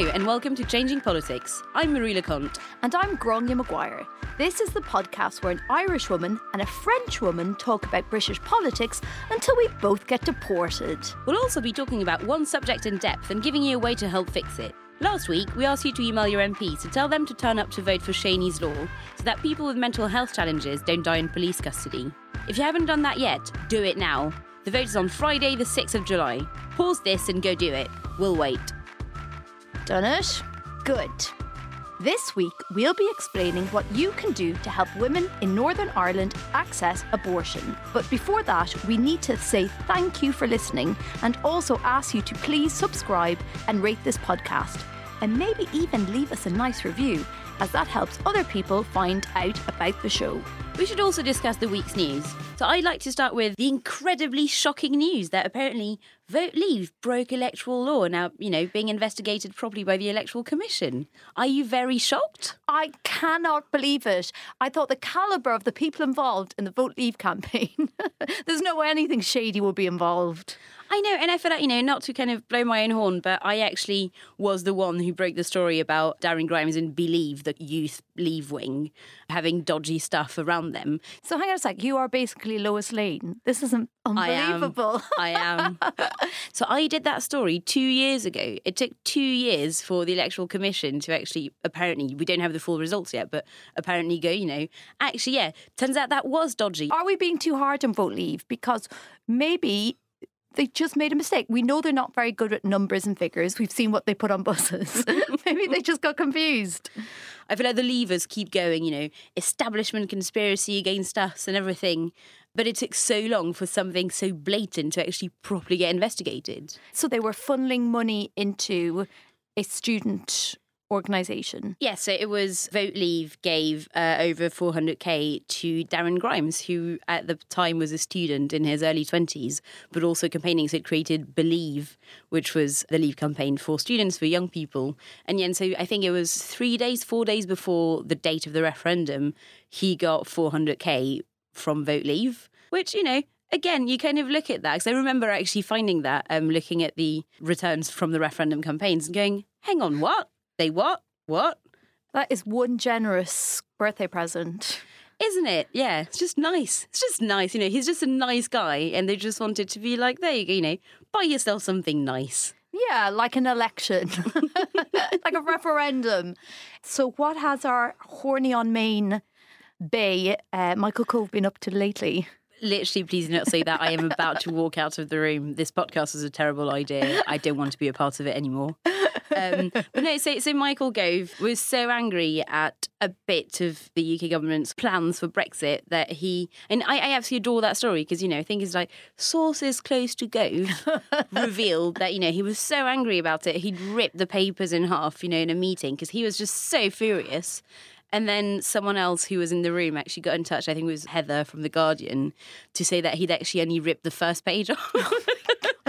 Hello and welcome to Changing Politics. I'm Marie Le Conte. And I'm Gráinne Maguire. This is the podcast where an Irish woman and a French woman talk about British politics until we both get deported. We'll also be talking about one subject in depth and giving you a way to help fix it. Last week, we asked you to email your MP to tell them to turn up to vote for Shaney's Law so that people with mental health challenges don't die in police custody. If you haven't done that yet, do it now. The vote is on Friday, the 6th of July. Pause this and go do it. We'll wait. Done it? Good. This week, we'll be explaining what you can do to help women in Northern Ireland access abortion. But before that, we need to say thank you for listening and also ask you to please subscribe and rate this podcast. And maybe even leave us a nice review, as that helps other people find out about the show. We should also discuss the week's news. So I'd like to start with the incredibly shocking news that apparently Vote Leave broke electoral law, now, you know, being investigated properly by the Electoral Commission. Are you very shocked? I cannot believe it. I thought the calibre of the people involved in the Vote Leave campaign, there's no way anything shady will be involved. I know, and I feel like, you know, not to kind of blow my own horn, but I actually was the one who broke the story about Darren Grimes and Believe, the youth leave wing, having dodgy stuff around them. So hang on a sec, you are basically Lois Lane. This is unbelievable. I am. I am. So I did that story two years ago. It took two years for the Electoral Commission to actually, apparently, we don't have the full results yet, but apparently go, you know, actually, yeah, turns out that was dodgy. Are we being too hard on Vote Leave? Because maybe they just made a mistake. We know they're not very good at numbers and figures. We've seen what they put on buses. Maybe they just got confused. I feel like the levers keep going, you know, establishment conspiracy against us and everything. But it took so long for something so blatant to actually properly get investigated. So they were funneling money into a student organisation. Yes, yeah, so it was Vote Leave gave uh, over 400k to Darren Grimes, who at the time was a student in his early 20s, but also campaigning. So it created Believe, which was the Leave campaign for students, for young people. And yeah, and so I think it was three days, four days before the date of the referendum, he got 400k from Vote Leave, which, you know, again, you kind of look at that because I remember actually finding that, um, looking at the returns from the referendum campaigns and going, hang on, what? They what? What? That is one generous birthday present. Isn't it? Yeah, it's just nice. It's just nice. You know, he's just a nice guy, and they just wanted to be like, there you go, you know, buy yourself something nice. Yeah, like an election, like a referendum. So, what has our horny on Main bae, uh, Michael Gove, been up to lately? Literally please do not say that. I am about to walk out of the room. This podcast is a terrible idea. I don't want to be a part of it anymore. Um, but no, so, so Michael Gove was so angry at a bit of the UK government's plans for Brexit that he, and I, I absolutely adore that story because, you know, I think it's like sources close to Gove revealed that, you know, he was so angry about it, he'd ripped the papers in half, you know, in a meeting because he was just so furious. And then someone else who was in the room actually got in touch, I think it was Heather from The Guardian, to say that he'd actually only ripped the first page off.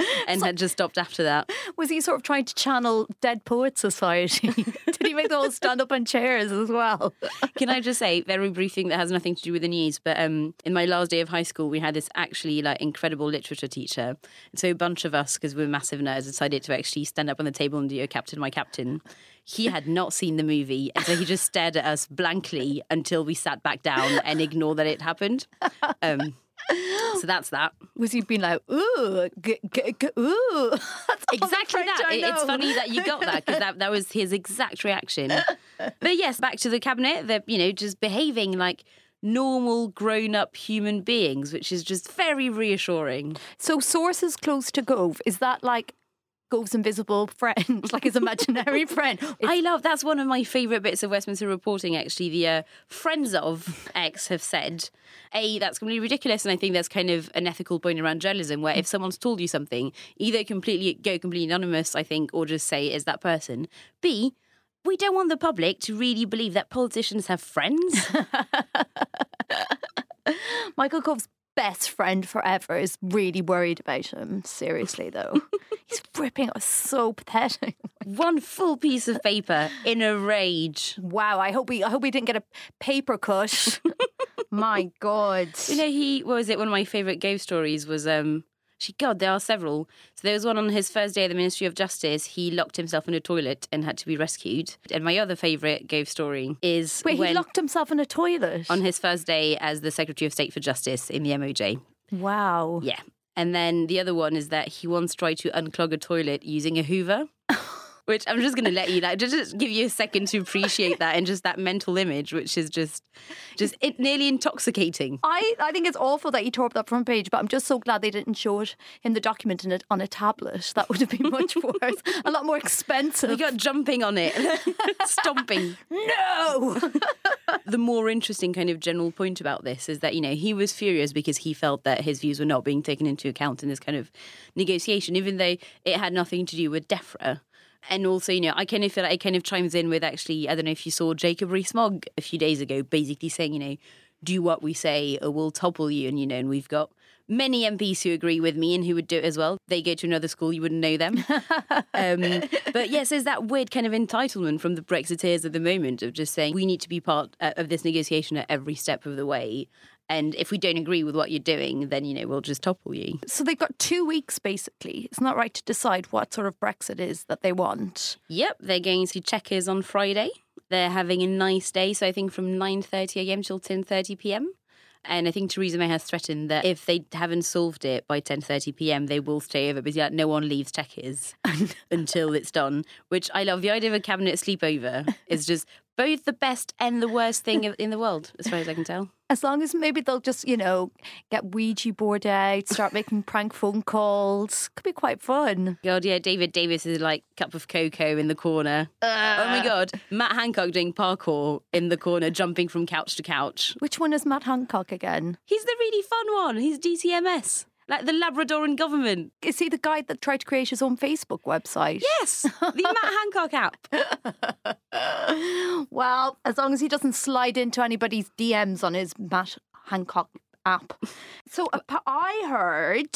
and had just stopped after that. Was he sort of trying to channel Dead Poet Society? Did he make the whole stand up on chairs as well? Can I just say, very brief thing that has nothing to do with the news, but um, in my last day of high school, we had this actually like incredible literature teacher. So a bunch of us, because we're massive nerds, decided to actually stand up on the table and do a Captain, My Captain. He had not seen the movie, and so he just stared at us blankly until we sat back down and ignored that it happened. Um, so that's that. Was he being like, ooh, g- g- g- ooh? Exactly that. It- It's funny that you got that because that, that was his exact reaction. But yes, back to the cabinet. They're, you know, just behaving like normal grown up human beings, which is just very reassuring. So sources close to Gove, is that like Gove's invisible friend, like his imaginary friend? I love that's one of my favourite bits of Westminster reporting. Actually, the uh, friends of X have said, "A that's completely ridiculous," and I think that's kind of an ethical point around journalism, where if someone's told you something, either completely go completely anonymous, I think, or just say is that person. B we don't want the public to really believe that politicians have friends. Michael Gove's best friend forever is really worried about him. Seriously, though. He's ripping it was so pathetic. One full piece of paper in a rage. Wow, I hope we I hope we didn't get a paper cut. My God. You know, he what was it? One of my favourite Gove stories was um. She, God, there are several. So there was one on his first day at the Ministry of Justice. He locked himself in a toilet and had to be rescued. And my other favourite Gove story is Wait, when he locked himself in a toilet. on his first day as the Secretary of State for Justice in the MOJ. wow. Yeah. And then the other one is that he once tried to unclog a toilet using a Hoover. Which I'm just going to let you like just- give you a second to appreciate that and just that mental image, which is just, just it nearly intoxicating. I, I think it's awful that he tore up that front page, but I'm just so glad they didn't show it in the document in it on a tablet. That would have been much worse, a lot more expensive. We got jumping on it, stomping. no. The more interesting kind of general point about this is that, you know, he was furious because he felt that his views were not being taken into account in this kind of negotiation, even though it had nothing to do with DEFRA. And also, you know, I kind of feel like it kind of chimes in with actually, I don't know if you saw Jacob Rees-Mogg a few days ago, basically saying, you know, do what we say or we'll topple you. And, you know, and we've got many MPs who agree with me and who would do it as well. They go to another school, you wouldn't know them. um, but yes, there's that weird kind of entitlement from the Brexiteers at the moment of just saying we need to be part uh, of this negotiation at every step of the way. And if we don't agree with what you're doing, then, you know, we'll just topple you. So they've got two weeks basically. It's not right to decide what sort of Brexit is that they want. Yep, they're going to Chequers on Friday. They're having a nice day, so I think from 9.30am till 10.30pm. And I think Theresa May has threatened that if they haven't solved it by 10.30pm, they will stay over because yeah, no one leaves Chequers until it's done, which I love. The idea of a cabinet sleepover is just both the best and the worst thing in the world, as far as I can tell. As long as maybe they'll just, you know, get Ouija board out, start making prank phone calls. Could be quite fun. God, yeah, David Davis is like cup of cocoa in the corner. oh my God, Matt Hancock doing parkour in the corner, jumping from couch to couch. Which one is Matt Hancock again? He's the really fun one. He's DCMS, like the Labradoran government. Is he the guy that tried to create his own Facebook website? Yes, the Matt Hancock app. Well, as long as he doesn't slide into anybody's DMs on his Matt Hancock app. So uh, I heard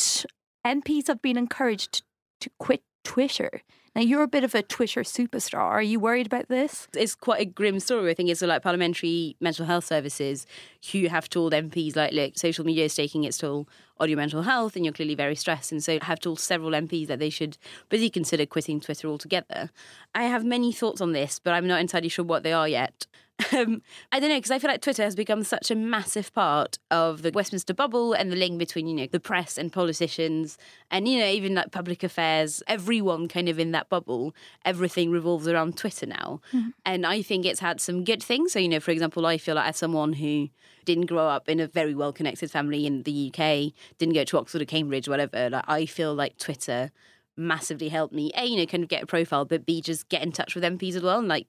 MPs have been encouraged to quit Twitter. Now you're a bit of a Twitter superstar. Are you worried about this? It's quite a grim story. I think it's like parliamentary mental health services who have told MPs like, look, social media is taking its toll on your mental health, and you're clearly very stressed, and so have told several MPs that they should busy consider quitting Twitter altogether. I have many thoughts on this, but I'm not entirely sure what they are yet. Um, I don't know because I feel like Twitter has become such a massive part of the Westminster bubble and the link between you know the press and politicians and you know even like public affairs. Everyone kind of in that bubble. Everything revolves around Twitter now, and I think it's had some good things. So you know, for example, I feel like as someone who didn't grow up in a very well connected family in the UK, didn't go to Oxford or Cambridge, whatever. Like I feel like Twitter massively helped me a you know kind of get a profile, but b just get in touch with MPs as well and like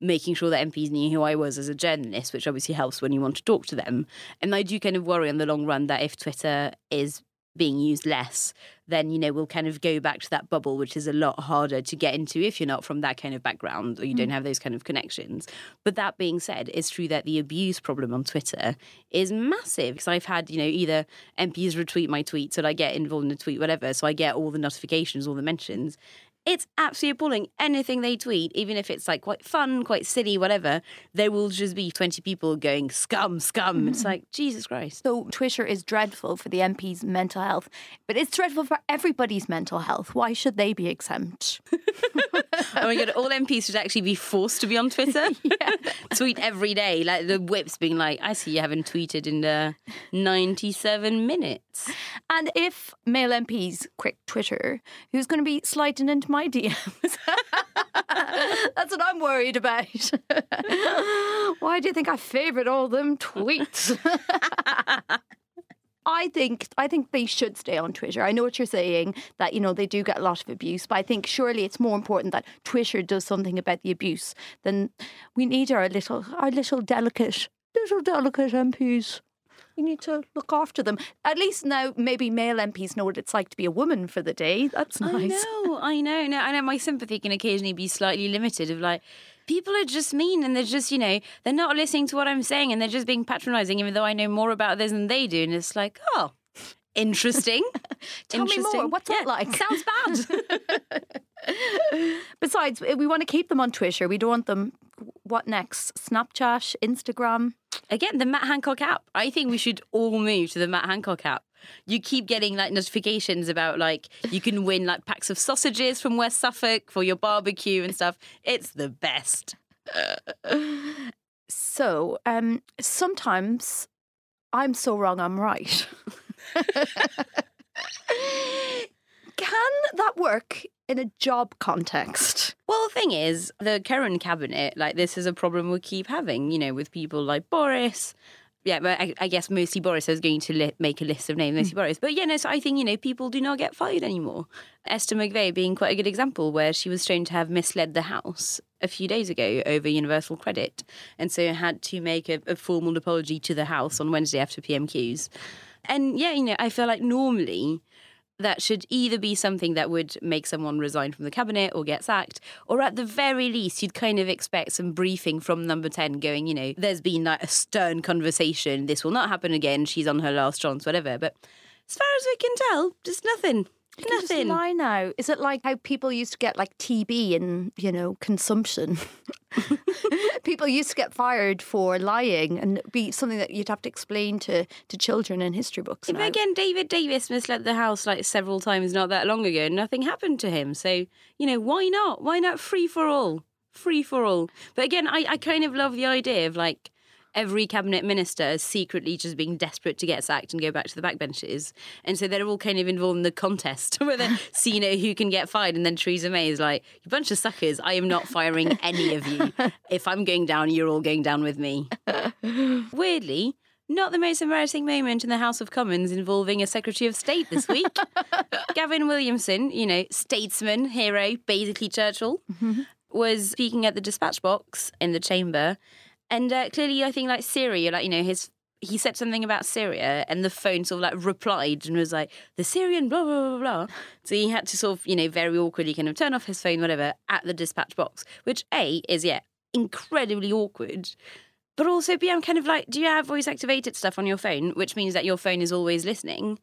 making sure that MPs knew who I was as a journalist, which obviously helps when you want to talk to them. And I do kind of worry in the long run that if Twitter is being used less, then, you know, we'll kind of go back to that bubble, which is a lot harder to get into if you're not from that kind of background or you don't mm. have those kind of connections. But that being said, it's true that the abuse problem on Twitter is massive because I've had, you know, either MPs retweet my tweets or I get involved in a tweet, whatever. So I get all the notifications, all the mentions. It's absolutely appalling. Anything they tweet, even if it's like quite fun, quite silly, whatever, there will just be 20 people going, scum, scum. It's like, Jesus Christ. So Twitter is dreadful for the MP's mental health, but it's dreadful for everybody's mental health. Why should they be exempt? oh my god, all MPs should actually be forced to be on Twitter. Tweet every day. Like the whips being like, I see you haven't tweeted in uh, 97 minutes. And if male MPs quit Twitter, who's going to be sliding into my DMs? That's what I'm worried about. Why do you think I favourite all them tweets? I think I think they should stay on Twitter. I know what you're saying that you know they do get a lot of abuse, but I think surely it's more important that Twitter does something about the abuse than we need our little our little delicate little delicate MPs. We need to look after them. At least now, maybe male MPs know what it's like to be a woman for the day. That's nice. I know, I know. No, I know my sympathy can occasionally be slightly limited of like, people are just mean and they're just, you know, they're not listening to what I'm saying and they're just being patronizing, even though I know more about this than they do. And it's like, oh, interesting. Tell me more. Interesting. What's that like? Sounds bad. Besides, we want to keep them on Twitter. We don't want them. What next? Snapchat, Instagram. Again, the Matt Hancock app. I think we should all move to the Matt Hancock app. You keep getting like notifications about like you can win like packs of sausages from West Suffolk for your barbecue and stuff. It's the best. So, um, sometimes I'm so wrong, I'm right. Can that work in a job context? Well, the thing is, the current cabinet, like this is a problem we keep having, you know, with people like Boris. Yeah, but I, I guess mostly Boris is going to li- make a list of names, mostly hmm. Boris. But yeah, no, so I think, you know, people do not get fired anymore. Esther McVey being quite a good example where she was shown to have misled the House a few days ago over universal credit. And so had to make a, a formal apology to the House on Wednesday after PMQs. And yeah, you know, I feel like normally that should either be something that would make someone resign from the cabinet or get sacked, or at the very least, you'd kind of expect some briefing from number 10 going, you know, there's been like a stern conversation. This will not happen again. She's on her last chance, whatever. But as far as we can tell, just nothing. You Nothing. lie now. Is it like how people used to get like TB and you know consumption? people used to get fired for lying and be something that you'd have to explain to to children in history books. But now. again, David Davis misled the House like several times not that long ago. Nothing happened to him. So, you know, why not? Why not free for all? Free for all. But again, I, I kind of love the idea of like every cabinet minister is secretly just being desperate to get sacked and go back to the backbenches. And so they're all kind of involved in the contest where they see, you know, who can get fired. And then Theresa May is like, you bunch of suckers, I am not firing any of you. If I'm going down, you're all going down with me. Weirdly, not the most embarrassing moment in the House of Commons involving a Secretary of State this week. Gavin Williamson, you know, statesman, hero, basically Churchill, mm-hmm. was speaking at the dispatch box in the chamber. And uh, clearly, I think like Syria, like, you know, his. He said something about Syria, and the phone sort of like replied and was like, the Syrian, blah, blah, blah, blah. So he had to sort of, you know, very awkwardly kind of turn off his phone, whatever, at the dispatch box, which A is, yeah, incredibly awkward. But also, B, I'm kind of like, do you have voice activated stuff on your phone, which means that your phone is always listening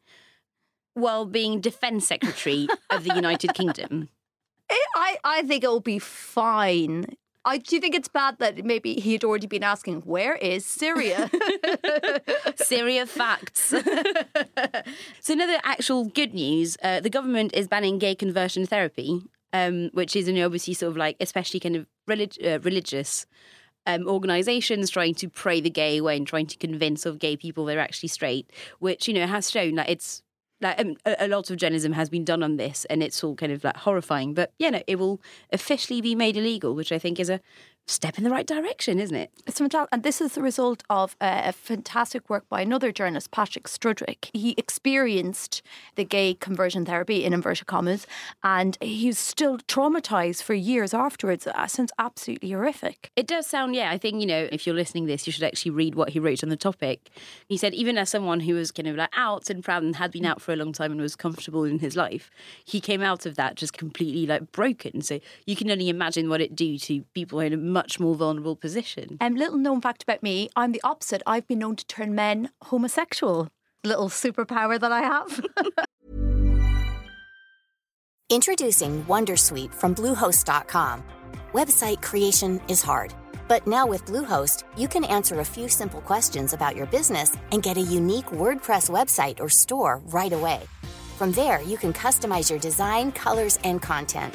while being Defence Secretary of the United Kingdom? I, I think it'll be fine. I do think it's bad that maybe he had already been asking, where is Syria? Syria facts. so, another actual good news uh, the government is banning gay conversion therapy, um, which is, you know, obviously sort of like, especially kind of relig- uh, religious. Um, organizations trying to pray the gay away and trying to convince of gay people they're actually straight, which you know has shown that it's like um, a, lot of journalism has been done on this, and it's all kind of like horrifying. But yeah, no, it will officially be made illegal, which I think is a step in the right direction, isn't it? It's fantastic. And this is the result of uh, a fantastic work by another journalist, Patrick Strudwick. He experienced the gay conversion therapy in inverted commas, and he's still traumatized for years afterwards. It sounds absolutely horrific. It does sound, yeah. I think, you know, if you're listening to this, you should actually read what he wrote on the topic. He said, even as someone who was kind of like out and proud and had been out for a long time and was comfortable in his life, he came out of that just completely like broken. So you can only imagine what it do to people in a much more vulnerable position. Um, little known fact about me, I'm the opposite. I've been known to turn men homosexual. Little superpower that I have. Introducing Wondersuite from Bluehost.com. Website creation is hard, but now with Bluehost, you can answer a few simple questions about your business and get a unique WordPress website or store right away. From there, you can customize your design, colors, and content.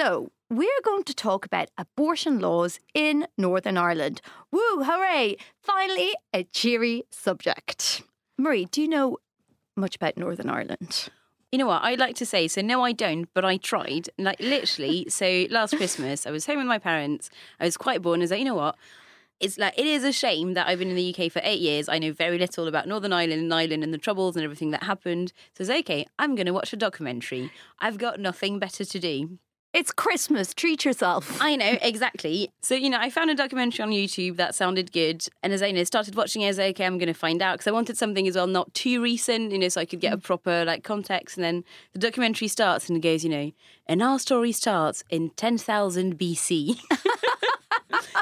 So, we're going to talk about abortion laws in Northern Ireland. Woo, hooray! Finally, a cheery subject. Marie, do you know much about Northern Ireland? You know what? I'd like to say, so no, I don't, but I tried. Like, literally, so last Christmas, I was home with my parents. I was quite bored and I was like, you know what? It's like, it is a shame that I've been in the UK for eight years. I know very little about Northern Ireland and Ireland and the troubles and everything that happened. So I it's okay, I'm going to watch a documentary. I've got nothing better to do. It's Christmas, treat yourself. I know, exactly. So, you know, I found a documentary on YouTube that sounded good. And as I you know, started watching it, I was like, okay, I'm going to find out. Because I wanted something as well, not too recent, you know, so I could get a mm. proper like context. And then the documentary starts and it goes, you know, and our story starts in 10,000 BC.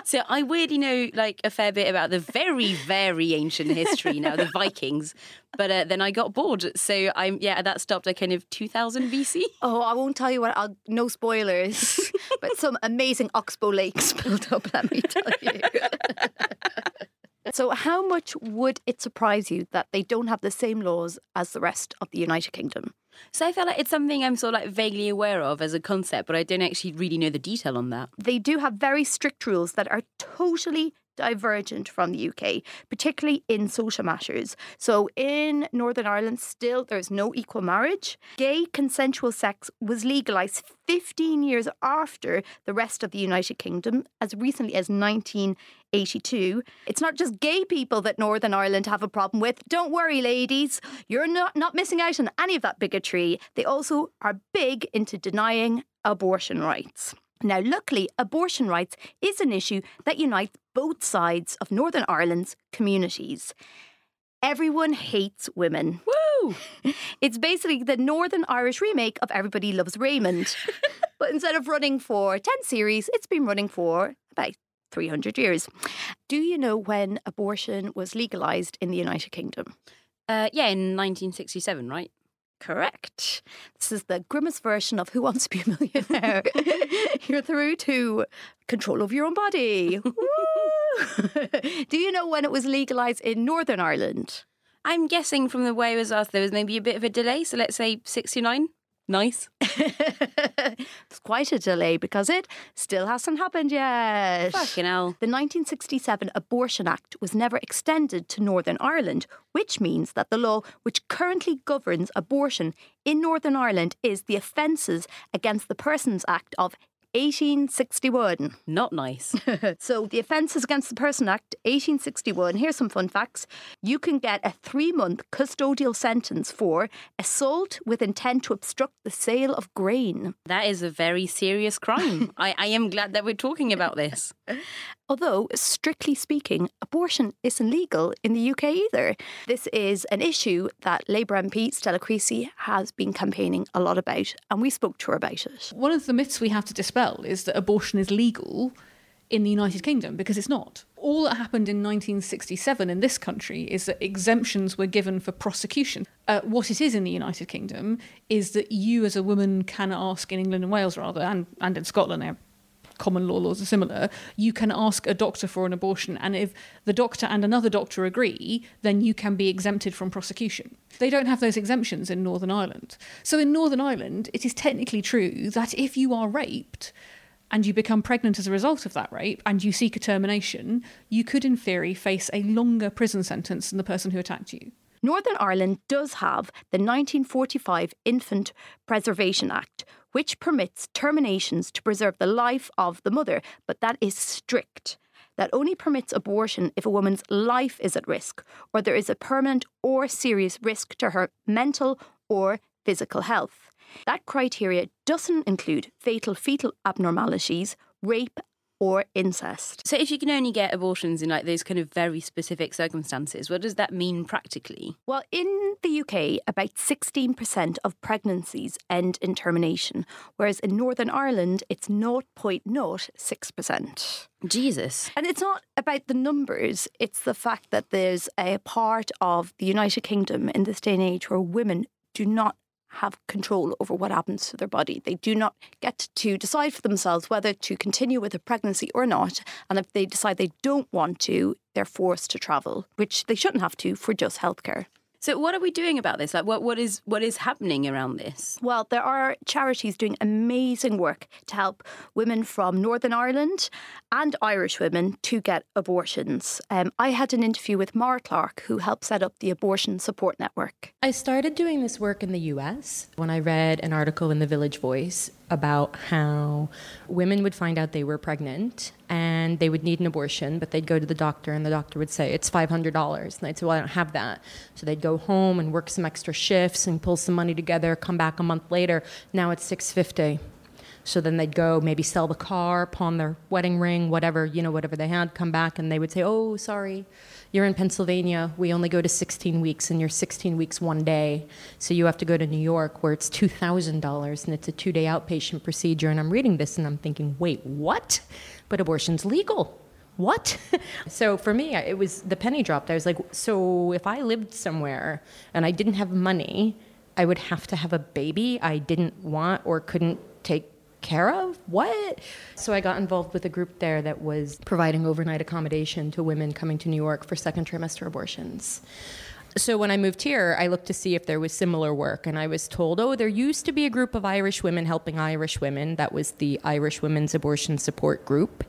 so I weirdly know like a fair bit about the very, very ancient history now, the Vikings. But uh, then I got bored. So I'm, yeah, that stopped at kind of 2000 BC. Oh, I won't tell you what, I'll, no spoilers, but some amazing oxbow lakes built up, let me tell you. so, how much would it surprise you that they don't have the same laws as the rest of the United Kingdom? So I feel like it's something I'm sort of like vaguely aware of as a concept, but I don't actually really know the detail on that. They do have very strict rules that are totally divergent from the UK, particularly in social matters. So in Northern Ireland, still there's no equal marriage. Gay consensual sex was legalised 15 years after the rest of the United Kingdom, as recently as 1982. It's not just gay people that Northern Ireland have a problem with. Don't worry, ladies, you're not, not missing out on any of that bigotry. They also are big into denying abortion rights. Now, luckily, abortion rights is an issue that unites both sides of Northern Ireland's communities. Everyone hates women. Woo! It's basically the Northern Irish remake of Everybody Loves Raymond. but instead of running for 10 series, it's been running for about 300 years. Do you know when abortion was legalised in the United Kingdom? Uh, yeah, in 1967, right? Correct. This is the grimmest version of Who Wants to Be a Millionaire. You're through to control of your own body. Do you know when it was legalised in Northern Ireland? I'm guessing from the way it was asked, there was maybe a bit of a delay. So let's say 69. Nice. it's quite a delay because it still hasn't happened yet. Fucking hell. The 1967 Abortion Act was never extended to Northern Ireland, which means that the law which currently governs abortion in Northern Ireland is the Offences Against the Persons Act of 1861. Not nice. so, the Offences Against the Person Act, 1861. Here's some fun facts. You can get a three month custodial sentence for assault with intent to obstruct the sale of grain. That is a very serious crime. I, I am glad that we're talking about this. Although, strictly speaking, abortion isn't legal in the UK either. This is an issue that Labour MP Stella Creasy has been campaigning a lot about, and we spoke to her about it. One of the myths we have to dispel is that abortion is legal in the United Kingdom because it's not. All that happened in 1967 in this country is that exemptions were given for prosecution. Uh, what it is in the United Kingdom is that you, as a woman, can ask in England and Wales rather, and, and in Scotland, common law laws are similar, you can ask a doctor for an abortion, and if the doctor and another doctor agree, then you can be exempted from prosecution. They don't have those exemptions in Northern Ireland. So in Northern Ireland, it is technically true that if you are raped, and you become pregnant as a result of that rape and you seek a termination, you could, in theory, face a longer prison sentence than the person who attacked you. Northern Ireland does have the 1945 Infant Preservation Act, which permits terminations to preserve the life of the mother, but that is strict. That only permits abortion if a woman's life is at risk, or there is a permanent or serious risk to her mental or physical health. That criteria doesn't include fatal fetal abnormalities, rape, or incest. So if you can only get abortions in like those kind of very specific circumstances, what does that mean practically? Well, in the UK, about 16% of pregnancies end in termination, whereas in Northern Ireland, it's 0.06%. Jesus. And it's not about the numbers, it's the fact that there's a part of the United Kingdom in this day and age where women do not have control over what happens to their body. They do not get to decide for themselves whether to continue with a pregnancy or not. And if they decide they don't want to, they're forced to travel, which they shouldn't have to for just healthcare. So what are we doing about this? Like what what is what is happening around this? Well, there are charities doing amazing work to help women from Northern Ireland and Irish women to get abortions. Um, I had an interview with Mara Clarke, who helped set up the Abortion Support Network. I started doing this work in the US when I read an article in the Village Voice about how women would find out they were pregnant and they would need an abortion, but they'd go to the doctor and the doctor would say, It's $500. And they'd say, Well, I don't have that. So they'd go home and work some extra shifts and pull some money together, come back a month later. Now it's 650 so then they'd go maybe sell the car, pawn their wedding ring, whatever, you know, whatever they had, come back and they would say, Oh, sorry, you're in Pennsylvania. We only go to 16 weeks and you're 16 weeks one day. So you have to go to New York where it's $2,000 and it's a two day outpatient procedure. And I'm reading this and I'm thinking, Wait, what? But abortion's legal what? so for me, it was the penny dropped. I was like, so if I lived somewhere and I didn't have money, I would have to have a baby I didn't want or couldn't take care of? What? So I got involved with a group there that was providing overnight accommodation to women coming to New York for second trimester abortions. So when I moved here, I looked to see if there was similar work, and I was told, oh, there used to be a group of Irish women helping Irish women. That was the Irish Women's Abortion Support Group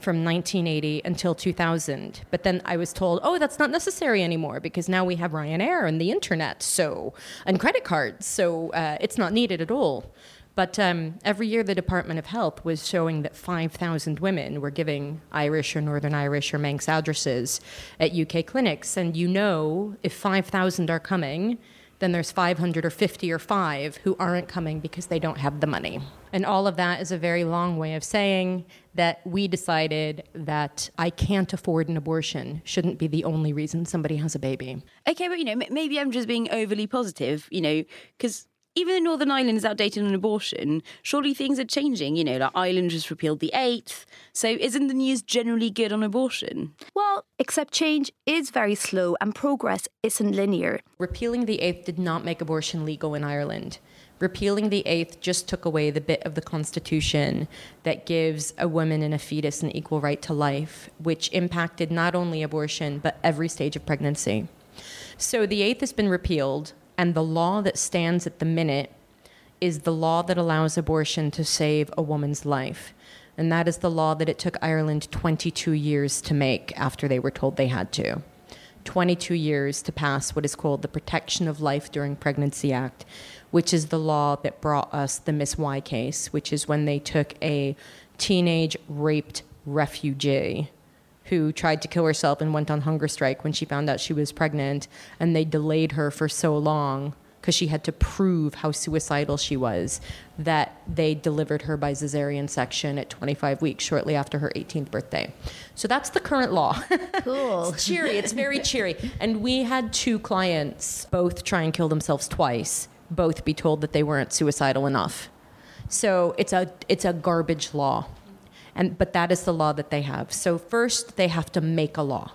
from 1980 until 2000. But then I was told, oh, that's not necessary anymore because now we have Ryanair and the internet, so and credit cards, so uh, it's not needed at all. But um, every year, the Department of Health was showing that 5,000 women were giving Irish or Northern Irish or Manx addresses at UK clinics. And you know, if 5,000 are coming, then there's 500 or 50 or 5 who aren't coming because they don't have the money. And all of that is a very long way of saying that we decided that I can't afford an abortion shouldn't be the only reason somebody has a baby. Okay, but you know, maybe I'm just being overly positive, you know, because even though Northern Ireland is outdated on abortion, surely things are changing. You know, like Ireland just repealed the eighth. So isn't the news generally good on abortion? Well, except change is very slow and progress isn't linear. Repealing the eighth did not make abortion legal in Ireland. Repealing the eighth just took away the bit of the Constitution that gives a woman and a fetus an equal right to life, which impacted not only abortion, but every stage of pregnancy. So the eighth has been repealed, and the law that stands at the minute is the law that allows abortion to save a woman's life. And that is the law that it took Ireland 22 years to make after they were told they had to. 22 years to pass what is called the Protection of Life During Pregnancy Act, which is the law that brought us the Miss Y case, which is when they took a teenage raped refugee who tried to kill herself and went on hunger strike when she found out she was pregnant, and they delayed her for so long because she had to prove how suicidal she was that they delivered her by cesarean section at 25 weeks shortly after her 18th birthday. So that's the current law. Cool. it's cheery, it's very cheery. And we had two clients both try and kill themselves twice, both be told that they weren't suicidal enough. So it's a it's a garbage law. And but that is the law that they have. So first they have to make a law.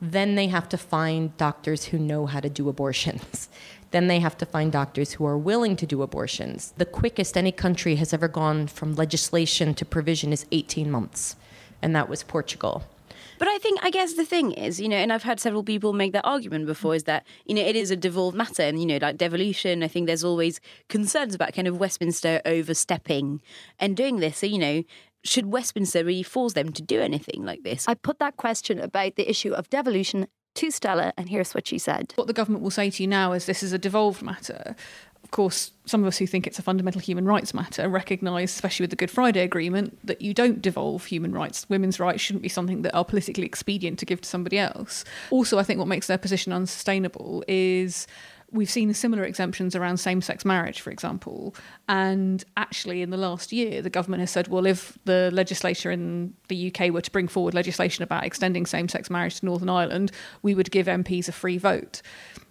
Then they have to find doctors who know how to do abortions. Then they have to find doctors who are willing to do abortions. The quickest any country has ever gone from legislation to provision is 18 months, and that was Portugal. But I think, I guess the thing is, you know, and I've had several people make that argument before, is that, you know, it is a devolved matter. And, you know, like devolution, I think there's always concerns about kind of Westminster overstepping and doing this. So, you know, should Westminster really force them to do anything like this? I put that question about the issue of devolution to Stella, and here's what she said. What the government will say to you now is this is a devolved matter. Of course, some of us who think it's a fundamental human rights matter recognise, especially with the Good Friday Agreement, that you don't devolve human rights. Women's rights shouldn't be something that are politically expedient to give to somebody else. Also, I think what makes their position unsustainable is we've seen similar exemptions around same sex marriage, for example. And actually, in the last year, the government has said, well, if the legislature in the UK were to bring forward legislation about extending same sex marriage to Northern Ireland, we would give MPs a free vote.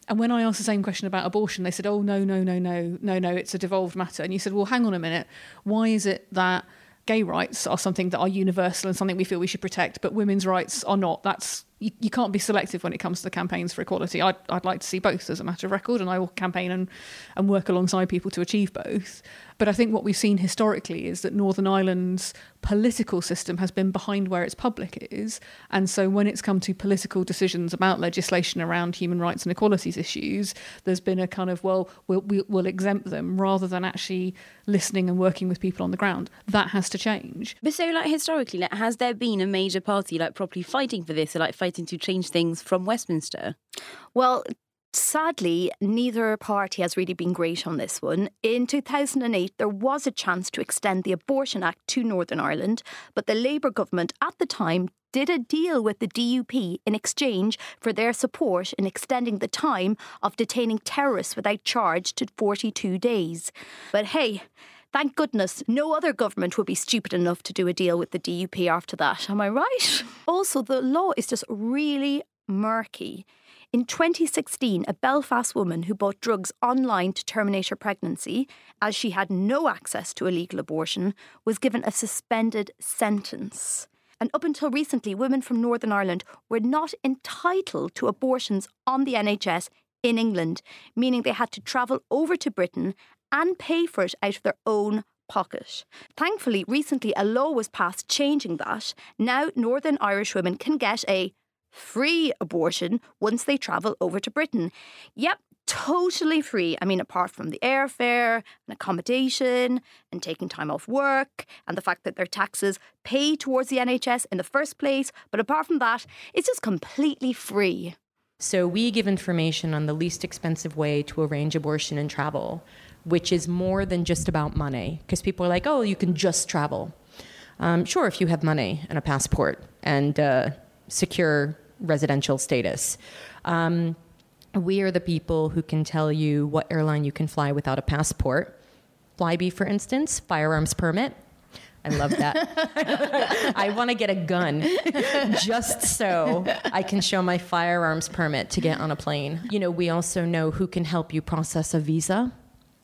And when I asked the same question about abortion, they said, oh, no, no, no, no, no, no, it's a devolved matter. And you said, well, hang on a minute. Why is it that gay rights are something that are universal and something we feel we should protect, but women's rights are not? That's you, you can't be selective when it comes to the campaigns for equality. I'd, I'd like to see both as a matter of record, and I will campaign and, and work alongside people to achieve both. But I think what we've seen historically is that Northern Ireland's political system has been behind where its public is. And so when it's come to political decisions about legislation around human rights and equalities issues, there's been a kind of, well, we'll, we'll exempt them rather than actually listening and working with people on the ground. That has to change. But so, like, historically, like, has there been a major party, like, properly fighting for this, or, like, fighting to change things from Westminster? Well, Sadly, neither party has really been great on this one. In 2008, there was a chance to extend the Abortion Act to Northern Ireland, but the Labour government at the time did a deal with the DUP in exchange for their support in extending the time of detaining terrorists without charge to 42 days. But hey, Thank goodness no other government would be stupid enough to do a deal with the DUP after that. Am I right? Also, the law is just really murky. In 2016, a Belfast woman who bought drugs online to terminate her pregnancy, as she had no access to a legal abortion, was given a suspended sentence. And up until recently, women from Northern Ireland were not entitled to abortions on the NHS in England, meaning they had to travel over to Britain and pay for it out of their own pocket. Thankfully, recently a law was passed changing that. Now, Northern Irish women can get a free abortion once they travel over to Britain. Yep, totally free. I mean, apart from the airfare and accommodation and taking time off work and the fact that their taxes pay towards the NHS in the first place. But apart from that, it's just completely free. So we give information on the least expensive way to arrange abortion and travel, which is more than just about money. Because people are like, oh, you can just travel. Um, sure, if you have money and a passport and uh, secure residential status. Um, we are the people who can tell you what airline you can fly without a passport. Flybe, for instance, firearms permit. I love that. I want to get a gun just so I can show my firearms permit to get on a plane. You know, we also know who can help you process a visa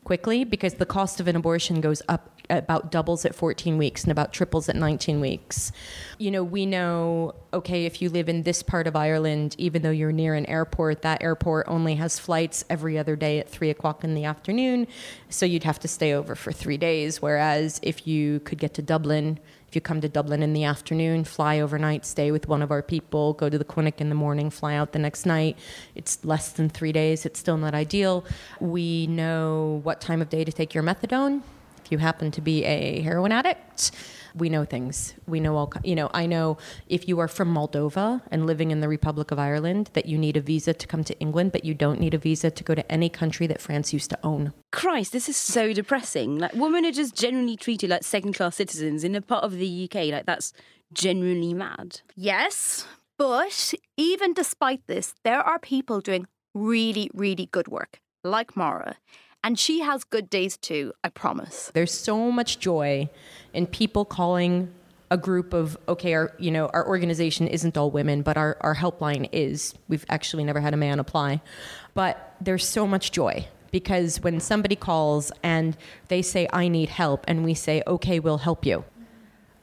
quickly because the cost of an abortion goes up about doubles at 14 weeks and about triples at 19 weeks. You know, we know, okay, if you live in this part of Ireland, even though you're near an airport, that airport only has flights every other day at three o'clock in the afternoon. So you'd have to stay over for three days. Whereas if you could get to Dublin, you come to Dublin in the afternoon, fly overnight, stay with one of our people, go to the clinic in the morning, fly out the next night. It's less than three days. It's still not ideal. We know what time of day to take your methadone. If you happen to be a heroin addict, we know things. We know all, you know, I know if you are from Moldova and living in the Republic of Ireland that you need a visa to come to England, but you don't need a visa to go to any country that France used to own. Christ, this is so depressing. Like, women are just generally treated like second class citizens in a part of the UK. Like, that's genuinely mad. Yes, but even despite this, there are people doing really, really good work, like Mara. And she has good days too, I promise. There's so much joy in people calling a group of okay our you know our organization isn't all women but our, our helpline is. We've actually never had a man apply. But there's so much joy because when somebody calls and they say i need help and we say okay we'll help you.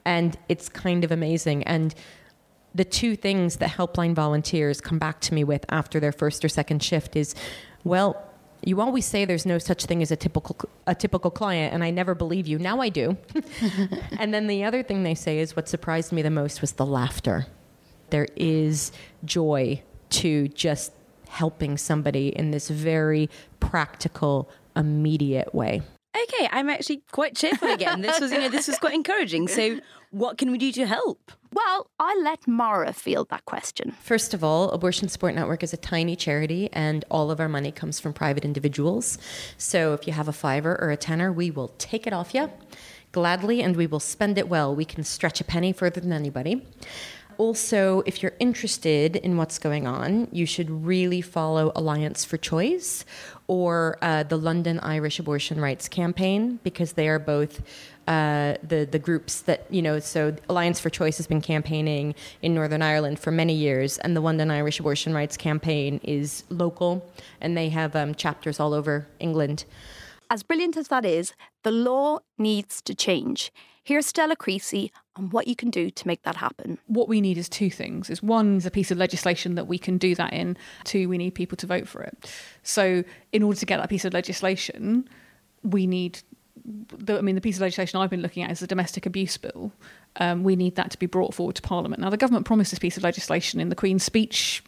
And it's kind of amazing. And the two things that helpline volunteers come back to me with after their first or second shift is well you always say there's no such thing as a typical a typical client and I never believe you. Now I do. and then the other thing they say is what surprised me the most was the laughter. There is joy to just helping somebody in this very practical immediate way. Okay, I'm actually quite cheerful again. This was, you know, this was quite encouraging. So, what can we do to help? Well, I'll let Mara field that question. First of all, Abortion Support Network is a tiny charity, and all of our money comes from private individuals. So, if you have a fiver or a tenner, we will take it off you gladly, and we will spend it well. We can stretch a penny further than anybody. Also, if you're interested in what's going on, you should really follow Alliance for Choice or uh, the London Irish Abortion Rights Campaign because they are both uh, the the groups that you know. So Alliance for Choice has been campaigning in Northern Ireland for many years, and the London Irish Abortion Rights Campaign is local, and they have um, chapters all over England. As brilliant as that is, the law needs to change. Here's Stella Creasy on what you can do to make that happen. What we need is two things. Is one is a piece of legislation that we can do that in. Two, we need people to vote for it. So in order to get that piece of legislation, we need the, I mean, the piece of legislation I've been looking at is the domestic abuse bill. Um, we need that to be brought forward to Parliament. Now, the government promised this piece of legislation in the Queen's speech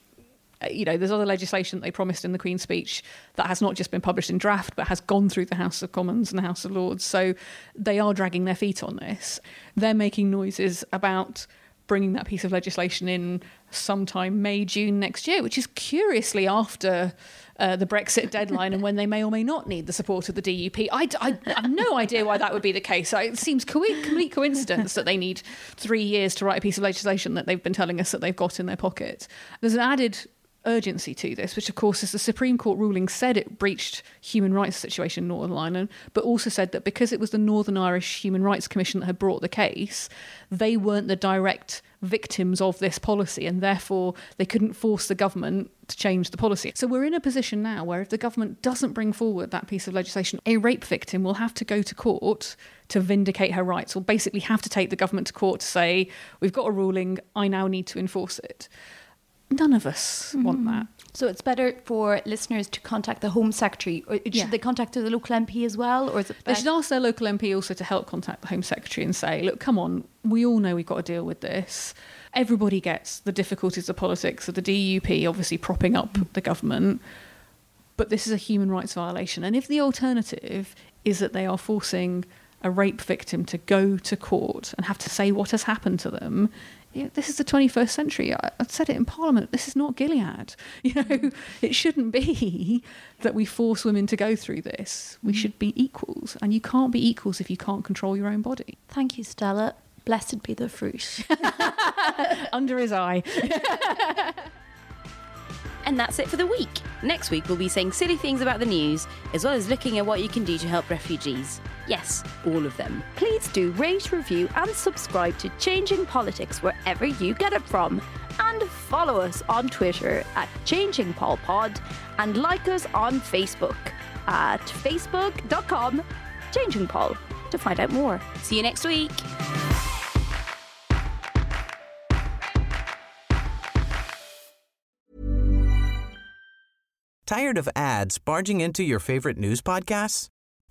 you know, there's other legislation that they promised in the Queen's speech that has not just been published in draft, but has gone through the House of Commons and the House of Lords. So they are dragging their feet on this. They're making noises about bringing that piece of legislation in sometime May, June next year, which is curiously after uh, the Brexit deadline and when they may or may not need the support of the DUP. I, I, I have no idea why that would be the case. It seems co- complete coincidence that they need three years to write a piece of legislation that they've been telling us that they've got in their pocket. There's an added urgency to this, which of course is the Supreme Court ruling said it breached human rights situation in Northern Ireland, but also said that because it was the Northern Irish Human Rights Commission that had brought the case, they weren't the direct victims of this policy and therefore they couldn't force the government to change the policy. So we're in a position now where if the government doesn't bring forward that piece of legislation, a rape victim will have to go to court to vindicate her rights, or basically have to take the government to court to say, We've got a ruling, I now need to enforce it. None of us mm-hmm. want that. So it's better for listeners to contact the Home Secretary, or should yeah. they contact the local MP as well, or is it? They should ask their local MP also to help contact the Home Secretary and say, "Look, come on, we all know we've got to deal with this. Everybody gets the difficulties of politics of the DUP, obviously propping up mm. the government, but this is a human rights violation. And if the alternative is that they are forcing a rape victim to go to court and have to say what has happened to them you know, this is the 21st century. I, I said it in Parliament. This is not Gilead. You know, it shouldn't be that we force women to go through this. We mm. should be equals, and you can't be equals if you can't control your own body. Thank you, Stella. Blessed be the fruit. Under his eye. And that's it for the week. Next week, we'll be saying silly things about the news, as well as looking at what you can do to help refugees. Yes, all of them. Please do rate, review, and subscribe to Changing Politics wherever you get it from. And follow us on Twitter at Changing Pol Pod and like us on Facebook at facebook.com Changing Pol to find out more. See you next week. Tired of ads barging into your favorite news podcasts?